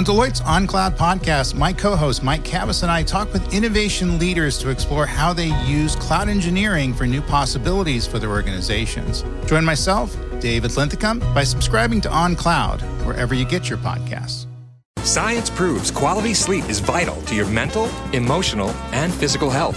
On Deloitte's OnCloud podcast, my co host Mike Kavis and I talk with innovation leaders to explore how they use cloud engineering for new possibilities for their organizations. Join myself, David Linthicum, by subscribing to OnCloud, wherever you get your podcasts. Science proves quality sleep is vital to your mental, emotional, and physical health.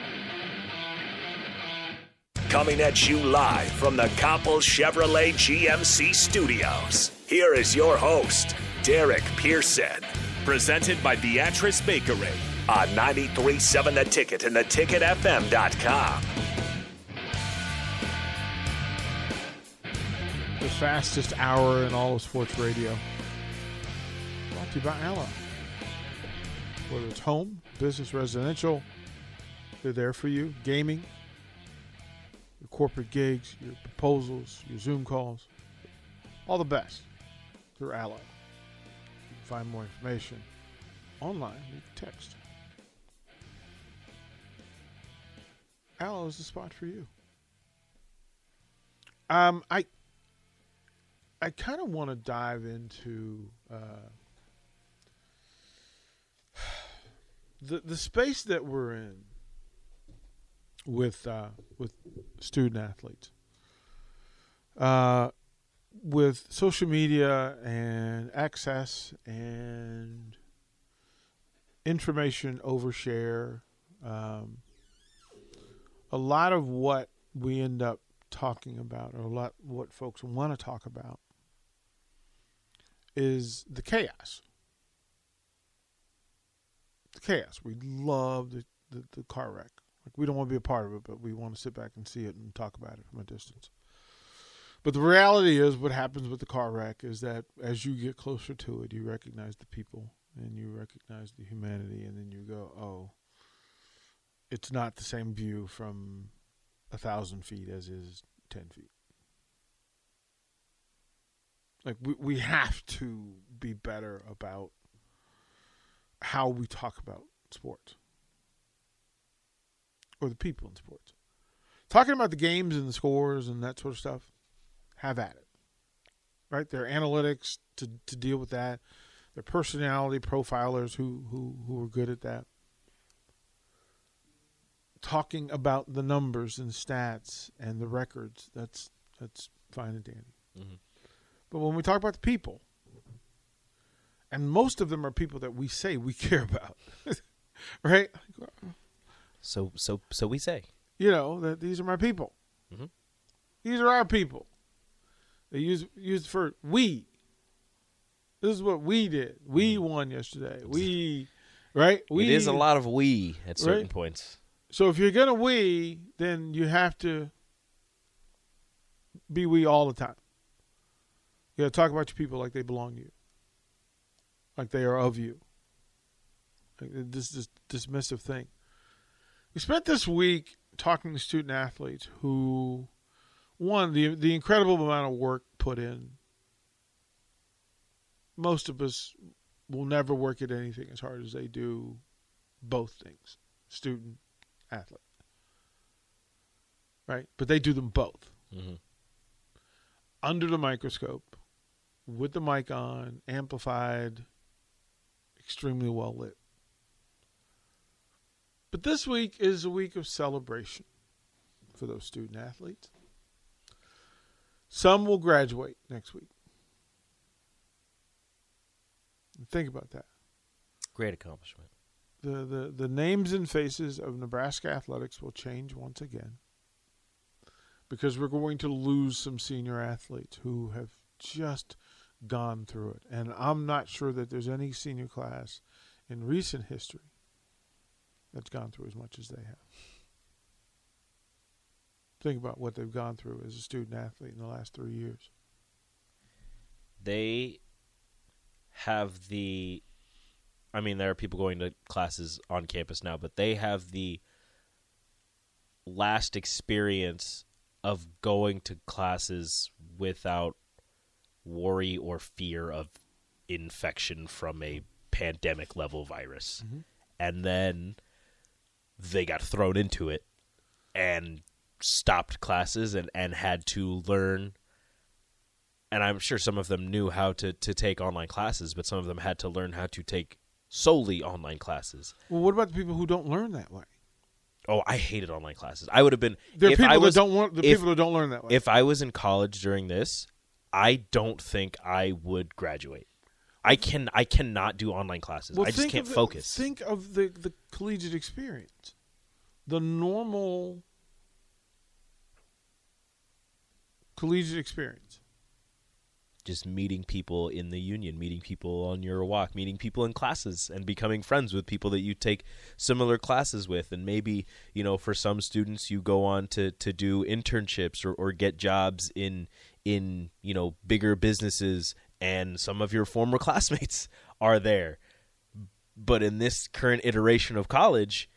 Coming at you live from the Copple Chevrolet GMC studios. Here is your host, Derek Pearson. Presented by Beatrice Bakery on 93.7 The Ticket and theticketfm.com. The fastest hour in all of sports radio. Brought to you by Allo. Whether it's home, business, residential, they're there for you. Gaming, your corporate gigs, your proposals, your Zoom calls, all the best through Allo. You can find more information online. You can text. Allo is the spot for you. Um, I I kind of want to dive into uh, the the space that we're in with uh, with student athletes, uh, with social media and access and information overshare. Um, a lot of what we end up talking about, or a lot what folks want to talk about, is the chaos. The chaos. We love the, the, the car wreck. Like we don't want to be a part of it, but we want to sit back and see it and talk about it from a distance. But the reality is, what happens with the car wreck is that as you get closer to it, you recognize the people and you recognize the humanity, and then you go, "Oh, it's not the same view from a thousand feet as is ten feet." Like we we have to be better about how we talk about sports or the people in sports. Talking about the games and the scores and that sort of stuff, have at it. Right? There are analytics to, to deal with that. There are personality profilers who, who, who are good at that. Talking about the numbers and stats and the records, that's that's fine and dandy. Mm-hmm. But when we talk about the people, and most of them are people that we say we care about, right? So so so we say. You know that these are my people. Mm-hmm. These are our people. They use use for we. This is what we did. We mm-hmm. won yesterday. We, right? We. It is a lot of we at certain right? points. So if you're gonna we, then you have to be we all the time. You got to talk about your people like they belong to you, like they are of you. Like this this dismissive thing. We spent this week talking to student athletes who, one, the the incredible amount of work put in. Most of us will never work at anything as hard as they do both things, student, athlete. Right? But they do them both. Mm-hmm. Under the microscope, with the mic on, amplified, extremely well lit. But this week is a week of celebration for those student athletes. Some will graduate next week. Think about that. Great accomplishment. The, the, the names and faces of Nebraska athletics will change once again because we're going to lose some senior athletes who have just gone through it. And I'm not sure that there's any senior class in recent history that's gone through as much as they have. Think about what they've gone through as a student athlete in the last three years. They have the I mean, there are people going to classes on campus now, but they have the last experience of going to classes without worry or fear of infection from a pandemic level virus. Mm-hmm. And then they got thrown into it and stopped classes and, and had to learn and I'm sure some of them knew how to, to take online classes, but some of them had to learn how to take solely online classes. Well, what about the people who don't learn that way? Oh, I hated online classes. I would have been There are people was, that don't want the if- people that don't learn that way. If I was in college during this, I don't think I would graduate. I can I cannot do online classes. Well, I just can't the- focus. Think of the the collegiate experience, the normal collegiate experience. just meeting people in the union, meeting people on your walk, meeting people in classes, and becoming friends with people that you take similar classes with. And maybe, you know, for some students, you go on to, to do internships or, or get jobs in, in, you know, bigger businesses, and some of your former classmates are there. But in this current iteration of college,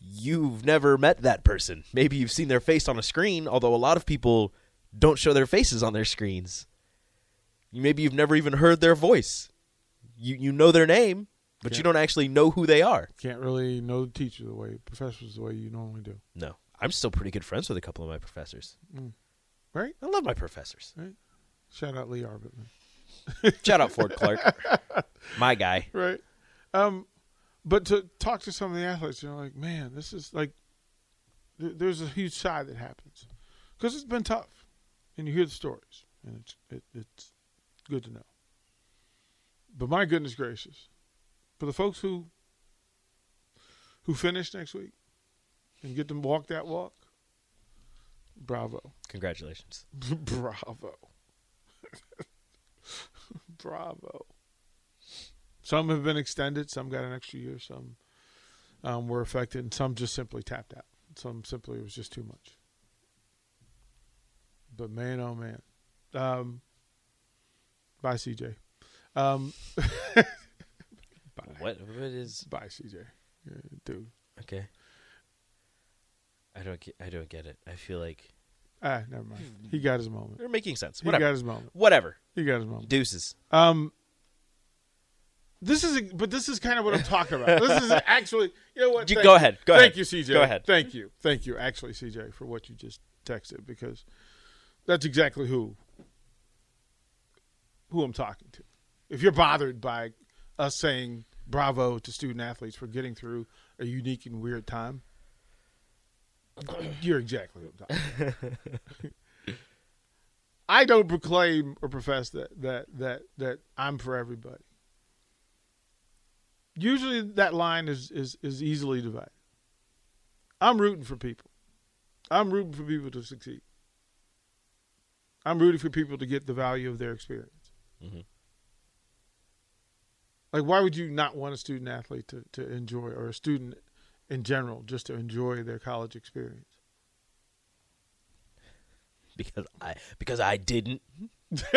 you've never met that person. Maybe you've seen their face on a screen, although a lot of people don't show their faces on their screens maybe you've never even heard their voice. You you know their name, but you don't actually know who they are. Can't really know the teacher the way professors the way you normally do, No. I'm still pretty good friends with a couple of my professors. Mm. right? I love my professors. Right, Shout out Lee Arbitman. Shout out Ford Clark. My guy. right? Um, but to talk to some of the athletes, you're like, man, this is like, th- there's a huge side that happens because it's been tough, and you hear the stories, and it's it, it's good to know. But my goodness gracious, for the folks who who finish next week and get to walk that walk, bravo, Congratulations. bravo, bravo. Some have been extended. Some got an extra year. Some um, were affected, and some just simply tapped out. Some simply it was just too much. But man, oh man, um, bye CJ. Um, bye, What what is bye CJ, Yeah, dude. okay? I don't get I don't get it. I feel like Ah, never mind. He got his moment. they're making sense. Whatever. He got his moment. Whatever. He got his moment. Deuces. Um, this is, a, but this is kind of what I'm talking about. This is actually, you know what? You- go you. ahead. Go ahead. Thank ahead. you, CJ. Go ahead. Thank you. Thank you, actually, CJ, for what you just texted because that's exactly who who I'm talking to. If you're bothered by us saying bravo to student athletes for getting through a unique and weird time, you're exactly what I'm talking about. I don't proclaim or profess that that that that I'm for everybody. Usually that line is is is easily divided. I'm rooting for people. I'm rooting for people to succeed. I'm rooting for people to get the value of their experience. Mhm. Like, why would you not want a student athlete to, to enjoy, or a student in general, just to enjoy their college experience? Because I because I didn't.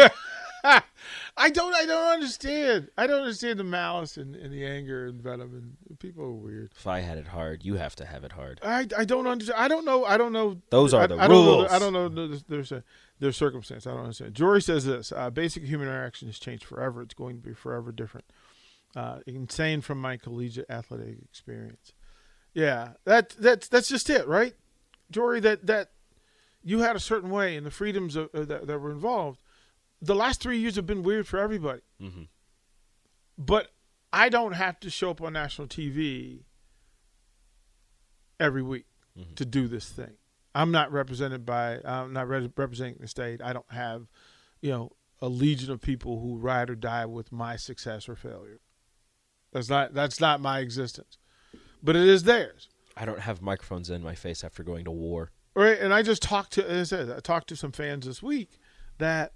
I don't. I don't understand. I don't understand the malice and, and the anger and venom. And people are weird. If I had it hard, you have to have it hard. I, I don't understand. I don't know. I don't know. Those are I, the I don't know. rules. I don't know their, their, their circumstance. I don't understand. Jory says this: uh, basic human interaction has changed forever. It's going to be forever different. Uh, insane from my collegiate athletic experience. Yeah, that that's that's just it, right, Jory? That that you had a certain way, and the freedoms of, uh, that, that were involved. The last three years have been weird for everybody. hmm But I don't have to show up on national TV every week Mhm. to do this thing. I'm not represented by. I'm not re- representing the state. I don't have, you know, a legion of people who ride or die with my success or failure. That's not. That's not my existence. But it is theirs, I don't have microphones in my face after going to war. right? And I just talked to. As I said, I talked to some fans this week that,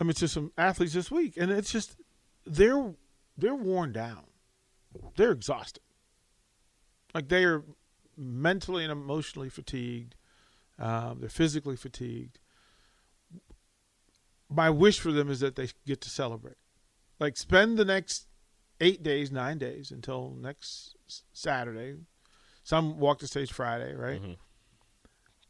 I mean, to some athletes this week, and it's just they're they're worn down. They're exhausted. Like they are mentally and emotionally fatigued. Um, they're physically fatigued. My wish for them is that they get to celebrate. Like spend the next eight days, nine days until next Saturday. Some walk the stage Friday, right?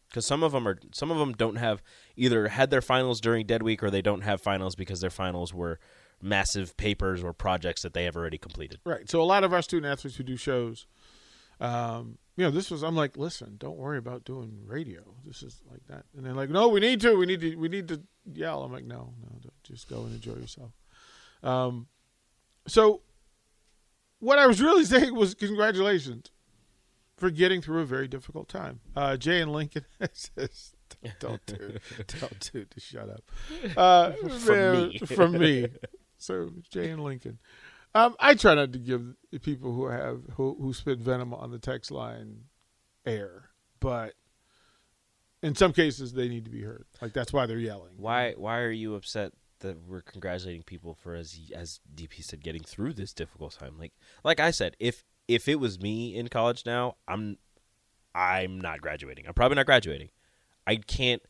because some of them are some of them don't have either had their finals during dead week or they don't have finals because their finals were massive papers or projects that they have already completed Right. So a lot of our student athletes who do shows, um, you know, this was I'm like, listen, don't worry about doing radio. This is like that, and they're like, no, we need to, we need to, we need to yell. I'm like, no, no, don't. just go and enjoy yourself. Um, so what I was really saying was congratulations for getting through a very difficult time. Uh, Jay and Lincoln says, don't do, don't do, to shut up. Uh, From me. from me. So Jay and Lincoln. Um, I try not to give the people who have who, who spit venom on the text line air, but in some cases they need to be heard. Like that's why they're yelling. why why are you upset that we're congratulating people for as as dp said getting through this difficult time. Like like i said if if it was me in college now i'm i'm not graduating. I'm probably not graduating. I can't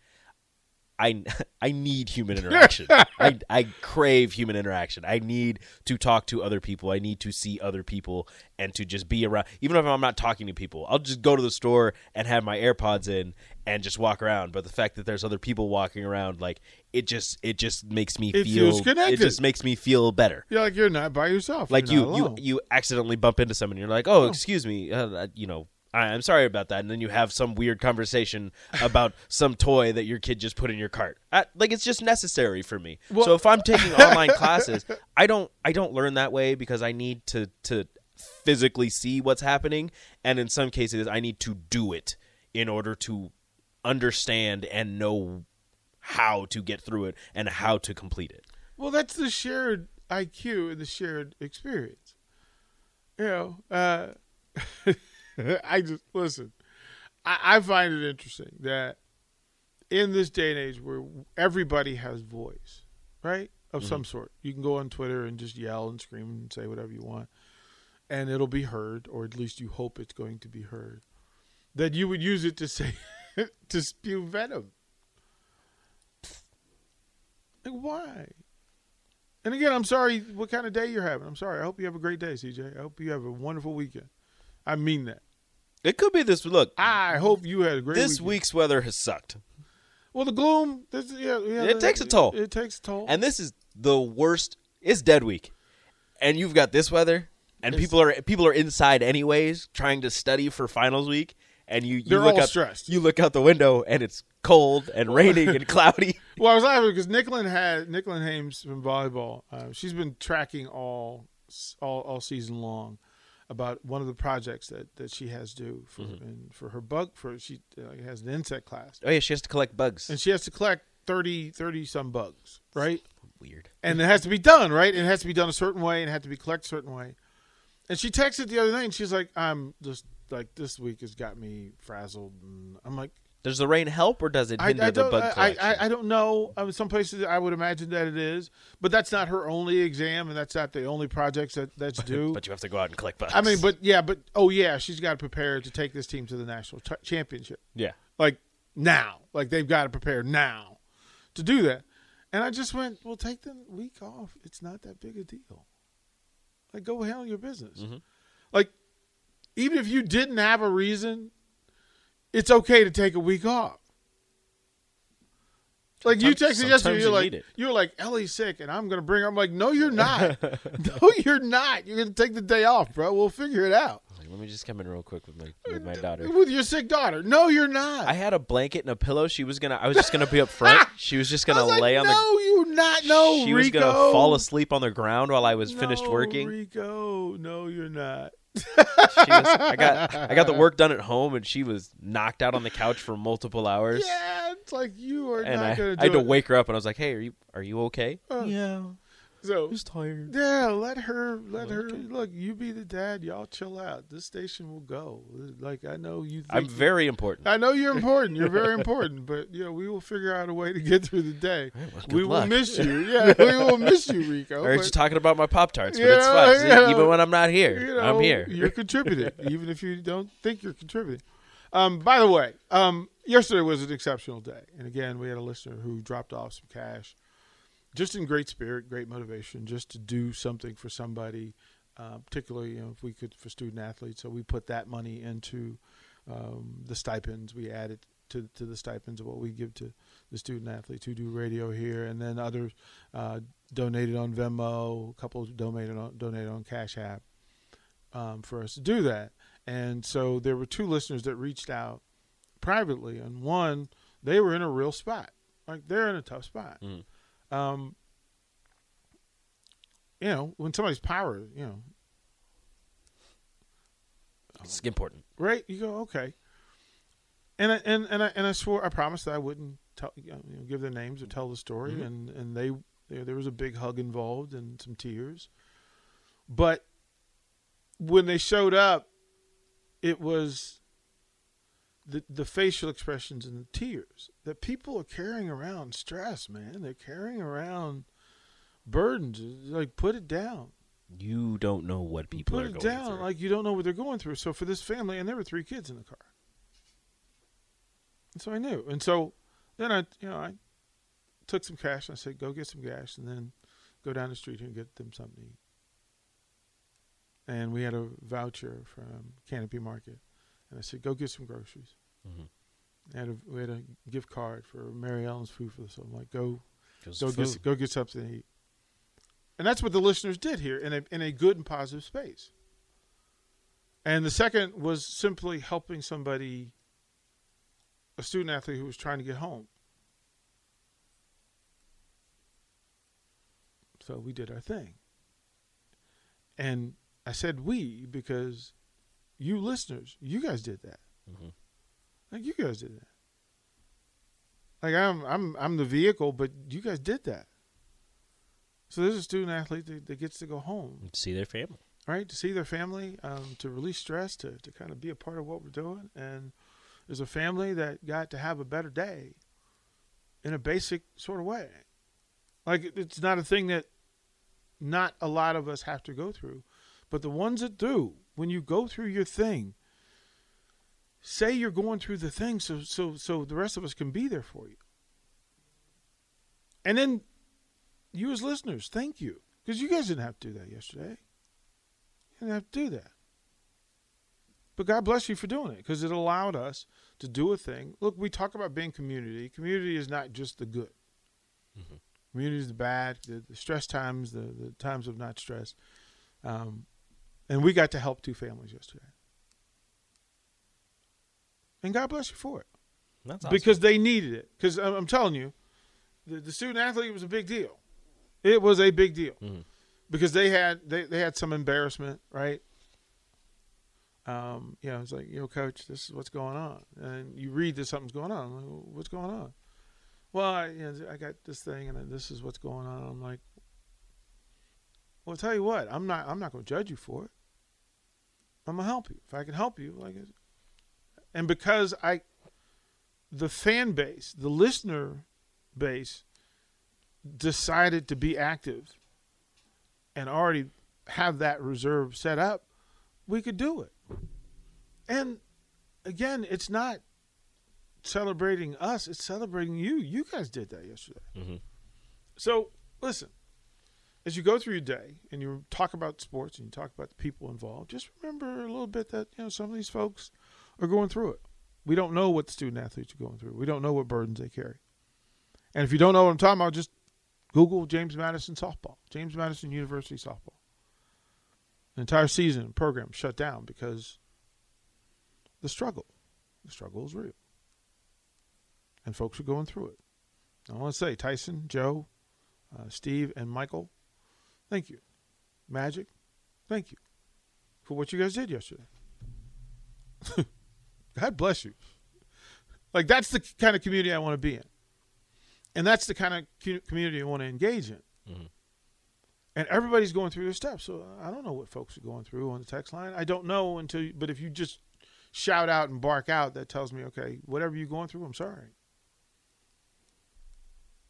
I, I need human interaction. I, I crave human interaction. I need to talk to other people. I need to see other people and to just be around. Even if I'm not talking to people, I'll just go to the store and have my AirPods in and just walk around. But the fact that there's other people walking around, like it just it just makes me It feel it just makes me feel better. You're like you're not by yourself. Like You're you you you accidentally bump into someone, and you're like, oh, excuse me, uh, you know. I'm sorry about that, and then you have some weird conversation about some toy that your kid just put in your cart. I, like it's just necessary for me. so if I'm taking online classes, I don't I don't learn that way because I need to to physically see what's happening, and in some cases, I need to do it in order to understand and know how to get through it and how to complete it. Well, that's the shared IQ and the shared experience. You know, uh, I just listen. I, I find it interesting that in this day and age where everybody has voice, right, of mm-hmm. some sort, you can go on Twitter and just yell and scream and say whatever you want, and it'll be heard, or at least you hope it's going to be heard. That you would use it to say to spew venom. Like why? And again, I'm sorry what kind of day you're having. I'm sorry. I hope you have a great day, CJ. I hope you have a wonderful weekend. I mean that. It could be this. Look, I hope you had a great this weekend. week's weather has sucked, Well, the gloom. This, yeah, yeah, It takes a toll. It, takes a toll. and this is the worst. It's dead week, and you've got this weather, and It's- people are people are inside anyways, trying to study for finals week, and you, you They're look all out stressed. you look out the window, and it's cold and raining and cloudy. well, I was laughing because Nicklin had Nicklin Hames from volleyball. Uh, she's been tracking all all all season long about one of the projects that, that she has due for Mm-hmm. and for her bug for she uh, has an insect class Oh yeah, she has to collect bugs. and she has to collect 30, 30 some bugs, right? Weird. and it has to be done right. It has to be done a certain way, and it has to be collected a certain way. And she texted the other night, and she's like, "I'm just like this week has got me frazzled." And I'm like, Does the rain help, or does it hinder I the don't, bug I, collection? I, I don't know. I mean, some places I would imagine that it is, but that's not her only exam, and that's not the only projects that that's due. but you have to go out and collect bugs. I mean, but yeah, but oh yeah, she's got to prepare to take this team to the national t- championship. yeah, like now. Like they've got to prepare now to do that. And I just went, well, take the week off. It's not that big a deal. Like go handle your business. Mm-hmm. Like even if you didn't have a reason, it's okay to take a week off. Like you Sometimes- texted yesterday, you're you like, you're like Ellie's sick, and I'm gonna bring her. I'm like, no, you're not. no, you're not. You're gonna take the day off, bro. We'll figure it out Like, let me just come in real quick with my with my uh, daughter. with your sick daughter. No, you're not. I had a blanket and a pillow. She was gonna. I was just gonna be up front. She was just gonna was like, lay on the. no, you're not. No, she was gonna fall asleep on the ground while I was finished working. Rico, no, you're not. She was, I got I got the work done at home, and she was knocked out on the couch for multiple hours. Yeah, it's like you are and not I, going I had to wake her up, and I was like, "Hey, are you are you okay?" Uh, yeah, So just tired. yeah, let her, let her. Look, you be the dad. Y'all chill out. This station will go. Like I know you. Think I'm very important. I know you're important. You're very important. But you know, we will figure out a way to get through the day. well, we good will miss you. Yeah, we will miss you, Rico. I heard but- you talking about my pop tarts, but Yeah, it's fine. See, yeah. Even when I'm not here, you know, I'm here. You're contributing, even if you don't think you're contributing. Um, by the way, um, yesterday was an exceptional day, and again, we had a listener who dropped off some cash, just in great spirit, great motivation, just to do something for somebody uh, particularly you know, if we could for student athletes. So we put that money into um, the stipends. We added to to the stipends of what we give to the student athletes who do radio here, and then others uh, donated on Venmo. A couple donated on donated on Cash App um, for us to do that. And so there were two listeners that reached out privately, and one they were in a real spot, like they're in a tough spot. Mm. Um, you know, when somebody's power, you know, It's important. right? You go okay, and I, and and I and I swore I promised that I wouldn't tell, you know, give their names or tell the story, Mhm. and and they there, there was a big hug involved and some tears, but when they showed up, it was the the facial expressions and the tears that people are carrying around stress, man. They're carrying around burdens. Like put it down. You don't know what people are put are it going down through. like you don't know what they're going through. So for this family, and there were three kids in the car, and so I knew. And so then I, you know, I took some cash and I said, "Go get some gas, and then go down the street here and get them something to eat." And we had a voucher from Canopy Market, and I said, "Go get some groceries." Mhm. I had a, we had a gift card for Mary Ellen's Food for the Soul. I'm like, "Go go get go get something to eat. And that's what the listeners did here in a in a good and positive space. And the second was simply helping somebody, a student athlete who was trying to get home. So we did our thing. And I said we because you listeners, you guys did that. Mhm. Like you guys did that. Like I'm I'm I'm the vehicle, but you guys did that. So there's a student athlete that, that gets to go home, See their family. right? To see their family, um, to release stress, to to kind of be a part of what we're doing. And there's a family that got to have a better day in a basic sort of way. Like it's not a thing that not a lot of us have to go through, but the ones that do, when you go through your thing, say you're going through the thing so so so the rest of us can be there for you. And then you as listeners, thank you. Because you guys didn't have to do that yesterday. You didn't have to do that. But God bless you for doing it because it allowed us to do a thing. Look, we talk about being community. Community is not just the good. Mhm. Community is the bad, the, the stress times, the, the times of not stress. Um, and we got to help two families yesterday. And God bless you for it That's awesome. because they needed it. Because I'm, I'm telling you, the, the student athlete was a big deal. It was a big deal Mhm. because they had they, they had some embarrassment, right? Um, you know, it's like, you know, coach, this is what's going on, and you read that something's going on. I'm like, "Well, what's going on? Well, I, you know, I got this thing, and this is what's going on. I'm like, well, tell you what, I'm not I'm not going to judge you for it. I'm gonna help you if I can help you. Like, and because I, the fan base, the listener base, decided to be active and already have that reserve set up, we could do it. And again, it's not celebrating us, it's celebrating you. You guys did that yesterday. Mhm. So, listen, as you go through your day and you talk about sports and you talk about the people involved, just remember a little bit that, you know, some of these folks are going through it. We don't know what the student athletes are going through. We don't know what burdens they carry. And if you don't know what I'm talking about, just Google James Madison softball, James Madison University softball. The entire season program shut down because the struggle, the struggle is real, and folks are going through it. I want to say Tyson, Joe, uh, Steve, and Michael, thank you. Magic, thank you for what you guys did yesterday. God bless you. Like that's the kind of community I want to be in, and that's the kind of community I want to engage in. Mhm. And everybody's going through their steps, so I don't know what folks are going through on the text line. I don't know until, you, but if you just shout out and bark out, that tells me, okay, whatever you're going through, I'm sorry.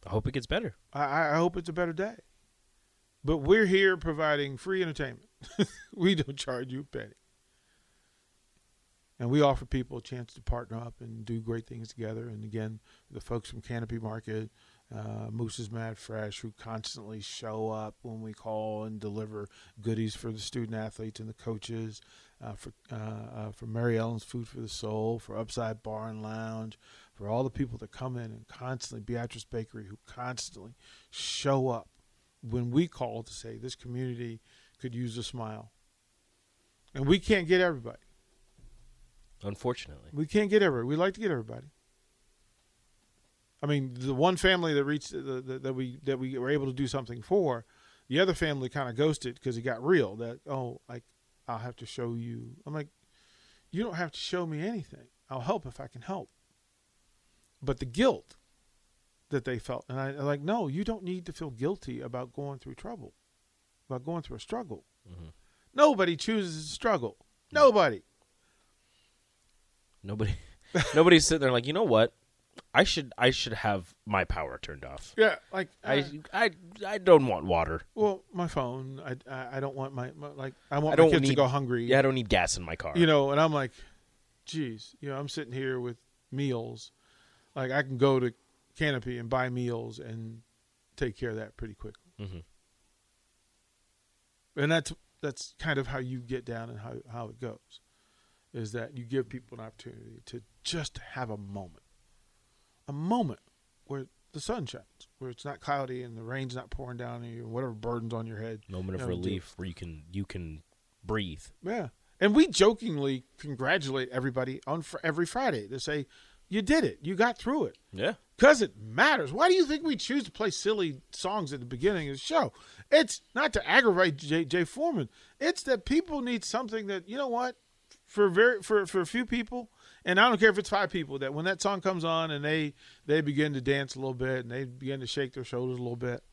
I hope it gets better. I, I hope it's a better day. But we're here providing free entertainment. we don't charge you a penny. And we offer people a chance to partner up and do great things together. And again, the folks from Canopy Market, uh, Moose's Mad Fresh, who constantly show up when we call and deliver goodies for the student athletes and the coaches, uh, for uh, uh, for Mary Ellen's Food for the Soul, for Upside Bar and Lounge, for all the people that come in and constantly Beatrice Bakery, who constantly show up when we call to say this community could use a smile, and we can't get everybody. Unfortunately, We can't get everybody. We like to get everybody. I mean, the one family that reached the, the, that we that we were able to do something for, the other family kind of ghosted because it got real. That oh, like I'll have to show you. I'm like, you don't have to show me anything. I'll help if I can help. But the guilt that they felt, and I like, no, you don't need to feel guilty about going through trouble, about going through a struggle. Nobody chooses to struggle. Nobody. nobody, nobody's sitting there like, you know what? I should, I should have my power turned off. Yeah, like I, uh, I, I don't want water. Well, my phone. I, I I don't want my, my like I want I don't my kids need to go hungry. Yeah, I don't need gas in my car. You know, and I'm like, geez, you know, I'm sitting here with meals. Like I can go to Canopy and buy meals and take care of that pretty quickly. Mhm. And that's that's kind of how you get down and how how it goes, is that you give people an opportunity to just have a moment, a moment where the sun shines, where it's not cloudy and the rain's not pouring down on you, whatever burdens on your head. moment of you know, do- relief where you can, you can breathe. Yeah. And we jokingly congratulate everybody on fr- every Friday to say, you did it. You got through it. Yeah. Because it matters. Why do you think we choose to play silly songs at the beginning of the show? It's not to aggravate Jay, Jay Foreman. It's that people need something that, you know what? For very for, for a few people, and I don't care if it's five people, that when that song comes on and they they begin to dance a little bit and they begin to shake their shoulders a little bit.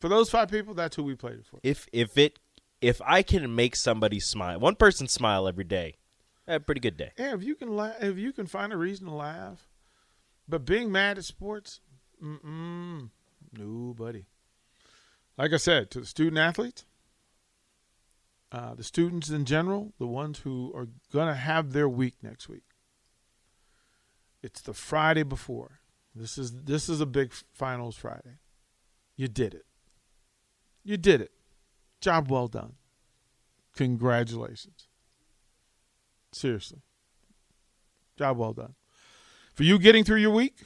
For those five people, that's who we played it for. If, if it, if I can make somebody smile, one person smile every day, Have a pretty good day. Yeah, if you can laugh, if you can find a reason to laugh, but being mad at sports, mm no, buddy. Like I said, to the student athletes, uh, the students in general, the ones who are gonna have their week next week. It's the Friday before. This is this is a big finals Friday. You did it. You did it. Job well done. Congratulations. Seriously. Job well done. For you getting through your week,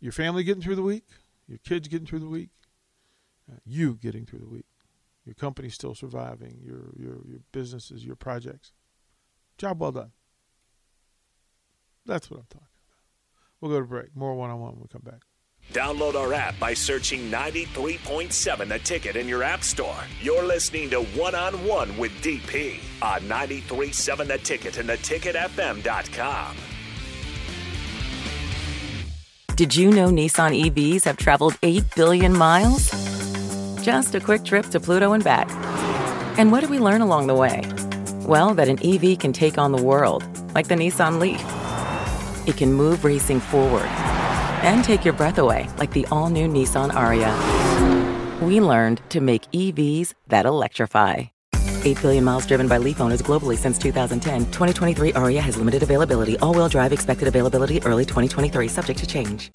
your family getting through the week, your kids getting through the week, uh, you getting through the week, your company still surviving, your, your, your businesses, your projects. Job well done. That's what I'm talking about. We'll go to break. More one on one when we come back. Download our app by searching 93.7 The Ticket in your app store. You're listening to One on One with DP on 93.7 The Ticket and theticketfm.com. Did you know Nissan EVs have traveled 8 billion miles? Just a quick trip to Pluto and back. And what did we learn along the way? Well, that an EV can take on the world, like the Nissan Leaf. It can move racing forward and take your breath away, like the all new Nissan Ariya. We learned to make EVs that electrify. 8 billion miles driven by Leaf owners globally since 2010. 2023 Ariya has limited availability. All wheel drive expected availability early 2023, subject to change.